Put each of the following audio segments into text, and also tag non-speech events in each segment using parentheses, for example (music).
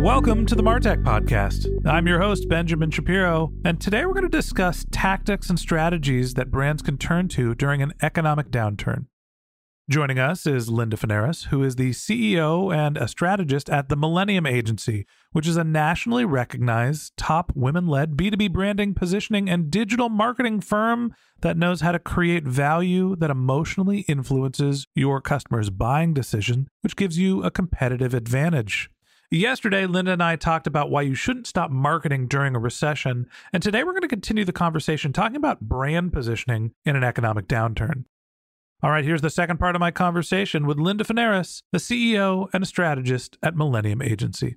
Welcome to the Martech Podcast. I'm your host, Benjamin Shapiro, and today we're going to discuss tactics and strategies that brands can turn to during an economic downturn. Joining us is Linda Fanaras, who is the CEO and a strategist at the Millennium Agency, which is a nationally recognized top women led B2B branding, positioning, and digital marketing firm that knows how to create value that emotionally influences your customers' buying decision, which gives you a competitive advantage. Yesterday, Linda and I talked about why you shouldn't stop marketing during a recession. And today we're going to continue the conversation talking about brand positioning in an economic downturn. All right, here's the second part of my conversation with Linda Fanaras, the CEO and a strategist at Millennium Agency.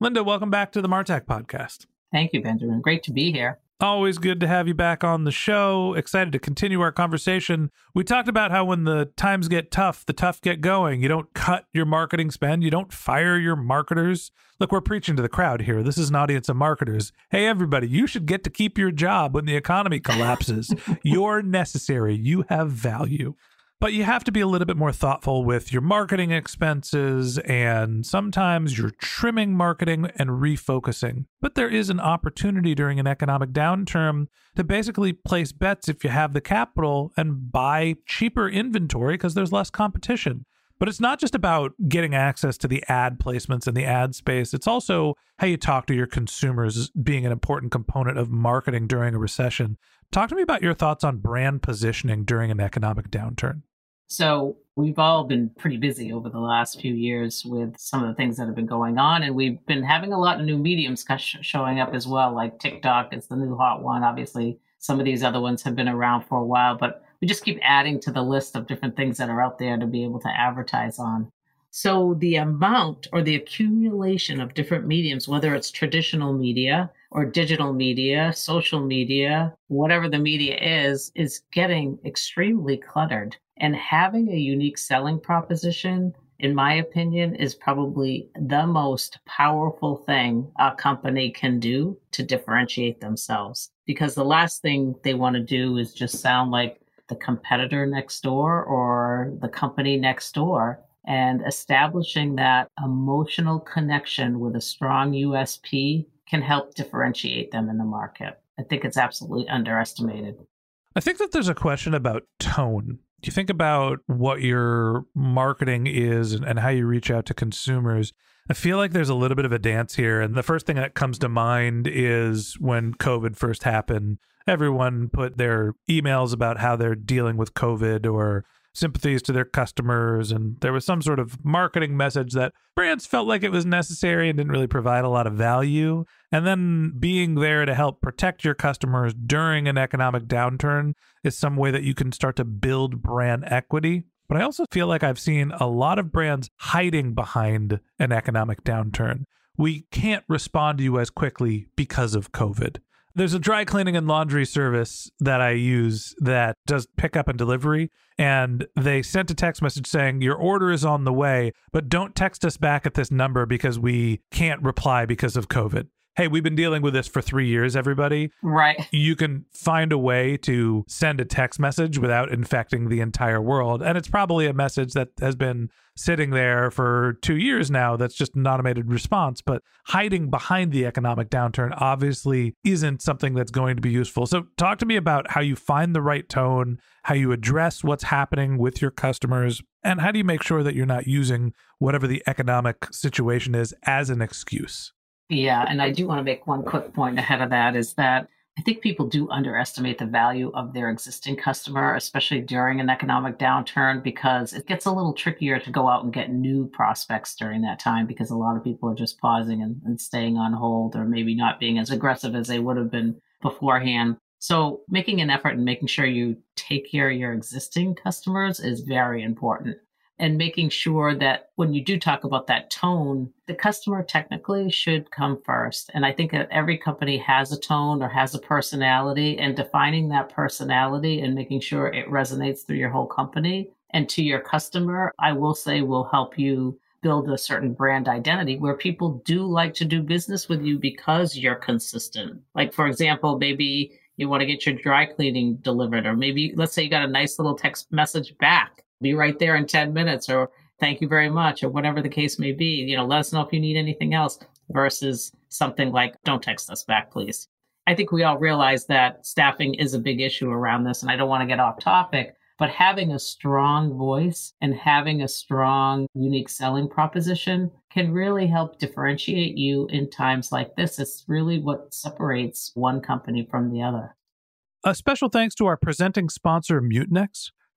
Linda, welcome back to the Martech podcast. Thank you, Benjamin. Great to be here. Always good to have you back on the show. Excited to continue our conversation. We talked about how when the times get tough, the tough get going. You don't cut your marketing spend, you don't fire your marketers. Look, we're preaching to the crowd here. This is an audience of marketers. Hey, everybody, you should get to keep your job when the economy collapses. (laughs) You're necessary, you have value. But you have to be a little bit more thoughtful with your marketing expenses, and sometimes you're trimming marketing and refocusing. But there is an opportunity during an economic downturn to basically place bets if you have the capital and buy cheaper inventory because there's less competition. But it's not just about getting access to the ad placements and the ad space. It's also how you talk to your consumers being an important component of marketing during a recession. Talk to me about your thoughts on brand positioning during an economic downturn. So we've all been pretty busy over the last few years with some of the things that have been going on, and we've been having a lot of new mediums showing up as well. Like TikTok is the new hot one. Obviously, some of these other ones have been around for a while, but we just keep adding to the list of different things that are out there to be able to advertise on. So the amount or the accumulation of different mediums, whether it's traditional media or digital media, social media, whatever the media is, is getting extremely cluttered. And having a unique selling proposition, in my opinion, is probably the most powerful thing a company can do to differentiate themselves. Because the last thing they want to do is just sound like the competitor next door or the company next door. And establishing that emotional connection with a strong USP can help differentiate them in the market. I think it's absolutely underestimated. I think that there's a question about tone you think about what your marketing is and, and how you reach out to consumers, I feel like there's a little bit of a dance here. And the first thing that comes to mind is when COVID first happened, everyone put their emails about how they're dealing with COVID or sympathies to their customers. And there was some sort of marketing message that brands felt like it was necessary and didn't really provide a lot of value. And then being there to help protect your customers during an economic downturn is some way that you can start to build brand equity. But I also feel like I've seen a lot of brands hiding behind an economic downturn. We can't respond to you as quickly because of COVID. There's a dry cleaning and laundry service that I use that does pickup and delivery. And they sent a text message saying, Your order is on the way, but don't text us back at this number because we can't reply because of COVID. Hey, we've been dealing with this for three years, everybody. Right. You can find a way to send a text message without infecting the entire world. And it's probably a message that has been sitting there for two years now that's just an automated response. But hiding behind the economic downturn obviously isn't something that's going to be useful. So, talk to me about how you find the right tone, how you address what's happening with your customers, and how do you make sure that you're not using whatever the economic situation is as an excuse? Yeah, and I do want to make one quick point ahead of that is that I think people do underestimate the value of their existing customer, especially during an economic downturn, because it gets a little trickier to go out and get new prospects during that time because a lot of people are just pausing and, and staying on hold or maybe not being as aggressive as they would have been beforehand. So, making an effort and making sure you take care of your existing customers is very important and making sure that when you do talk about that tone, the customer technically should come first. And I think that every company has a tone or has a personality, and defining that personality and making sure it resonates through your whole company and to your customer, I will say will help you build a certain brand identity where people do like to do business with you because you're consistent. Like, for example, maybe you want to get your dry cleaning delivered, or maybe let's say you got a nice little text message back be right there in 10 minutes or thank you very much or whatever the case may be. You know, let us know if you need anything else versus something like don't text us back, please. I think we all realize that staffing is a big issue around this, and I don't want to get off topic, but having a strong voice and having a strong, unique selling proposition can really help differentiate you in times like this. It's really what separates one company from the other. A special thanks to our presenting sponsor, Mutinex.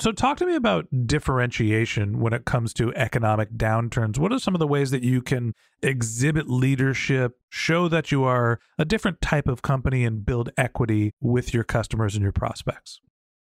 So, talk to me about differentiation when it comes to economic downturns. What are some of the ways that you can exhibit leadership, show that you are a different type of company, and build equity with your customers and your prospects?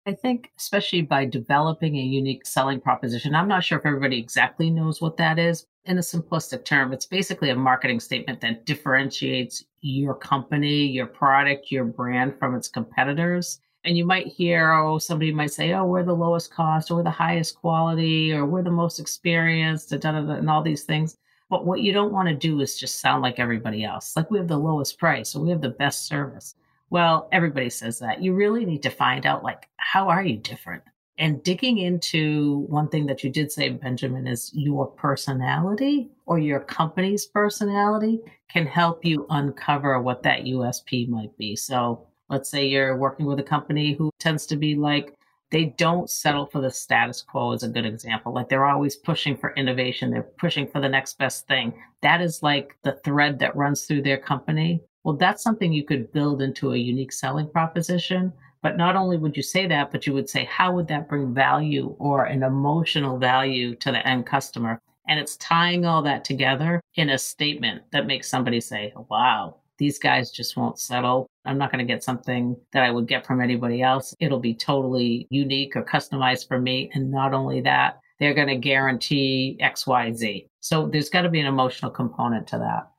I think, especially by developing a unique selling proposition, I'm not sure if everybody exactly knows what that is. In a simplistic term, it's basically a marketing statement that differentiates your company, your product, your brand from its competitors and you might hear, oh, somebody might say, oh, we're the lowest cost, or we're the highest quality, or we're the most experienced, and all these things. But what you don't want to do is just sound like everybody else, like we have the lowest price or we have the best service. Well, everybody says that. You really need to find out, like, how are you different? And digging into one thing that you did say, Benjamin, is your personality or your company's personality can help you uncover what that USP might be. So Let's say you're working with a company who tends to be like, they don't settle for the status quo is a good example. Like they're always pushing for innovation. They're pushing for the next best thing. That is like the thread that runs through their company. Well, that's something you could build into a unique selling proposition. But not only would you say that, but you would say, how would that bring value or an emotional value to the end customer? And it's tying all that together in a statement that makes somebody say, wow, these guys just won't settle. I'm not going to get something that I would get from anybody else. It'll be totally unique or customized for me. And not only that, they're going to guarantee XYZ. So there's got to be an emotional component to that.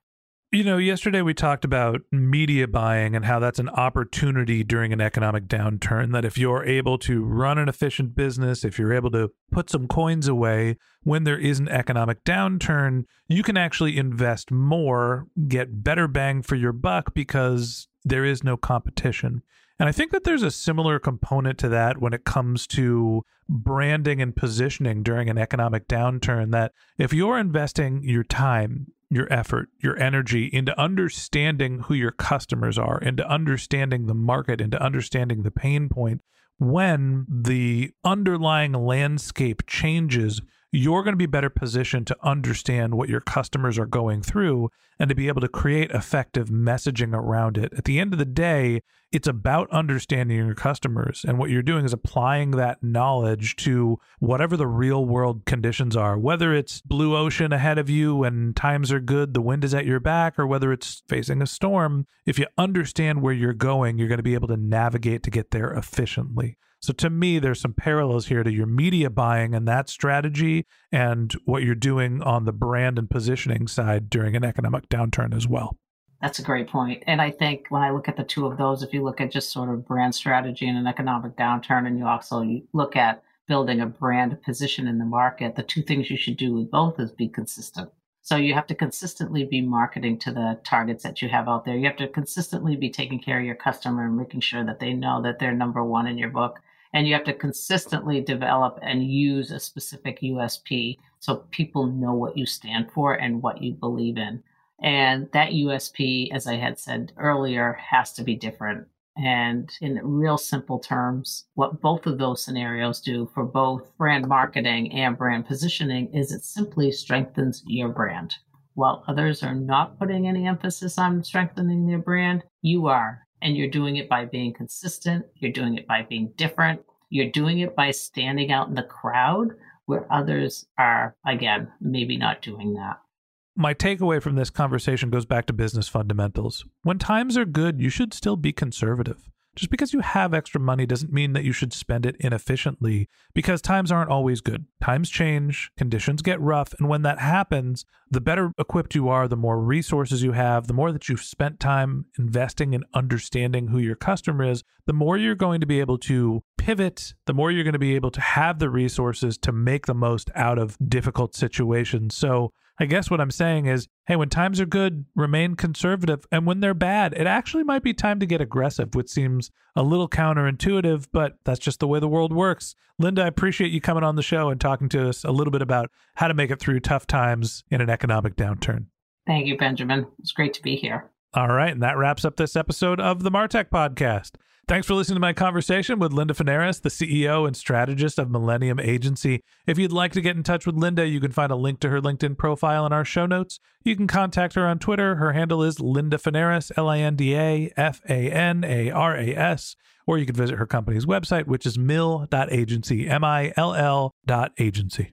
You know, yesterday we talked about media buying and how that's an opportunity during an economic downturn. That if you're able to run an efficient business, if you're able to put some coins away when there is an economic downturn, you can actually invest more, get better bang for your buck because there is no competition. And I think that there's a similar component to that when it comes to branding and positioning during an economic downturn. That if you're investing your time, your effort, your energy into understanding who your customers are, into understanding the market, into understanding the pain point. When the underlying landscape changes, you're going to be better positioned to understand what your customers are going through and to be able to create effective messaging around it. At the end of the day, it's about understanding your customers. And what you're doing is applying that knowledge to whatever the real world conditions are, whether it's blue ocean ahead of you and times are good, the wind is at your back, or whether it's facing a storm. If you understand where you're going, you're going to be able to navigate to get there efficiently. So to me, there's some parallels here to your media buying and that strategy and what you're doing on the brand and positioning side during an economic downturn as well. That's a great point. And I think when I look at the two of those, if you look at just sort of brand strategy in an economic downturn, and you also look at building a brand position in the market, the two things you should do with both is be consistent. So you have to consistently be marketing to the targets that you have out there. You have to consistently be taking care of your customer and making sure that they know that they're number one in your book and you have to consistently develop and use a specific USP so people know what you stand for and what you believe in. And that USP, as I had said earlier, has to be different. And in real simple terms, what both of those scenarios do for both brand marketing and brand positioning is it simply strengthens your brand. While others are not putting any emphasis on strengthening their brand, you are and you're doing it by being consistent. You're doing it by being different. You're doing it by standing out in the crowd where others are, again, maybe not doing that. My takeaway from this conversation goes back to business fundamentals. When times are good, you should still be conservative. Just because you have extra money doesn't mean that you should spend it inefficiently because times aren't always good. Times change, conditions get rough, and when that happens, the better equipped you are, the more resources you have, the more that you've spent time investing in understanding who your customer is, the more you're going to be able to pivot, the more you're going to be able to have the resources to make the most out of difficult situations. So, I guess what I'm saying is, hey, when times are good, remain conservative. And when they're bad, it actually might be time to get aggressive, which seems a little counterintuitive, but that's just the way the world works. Linda, I appreciate you coming on the show and talking to us a little bit about how to make it through tough times in an economic downturn. Thank you, Benjamin. It's great to be here. All right. And that wraps up this episode of the Martech Podcast. Thanks for listening to my conversation with Linda Fanaras, the CEO and strategist of Millennium Agency. If you'd like to get in touch with Linda, you can find a link to her LinkedIn profile in our show notes. You can contact her on Twitter. Her handle is Linda Fanaras, L I N D A F A N A R A S. Or you can visit her company's website, which is mill.agency, M I L L dot agency.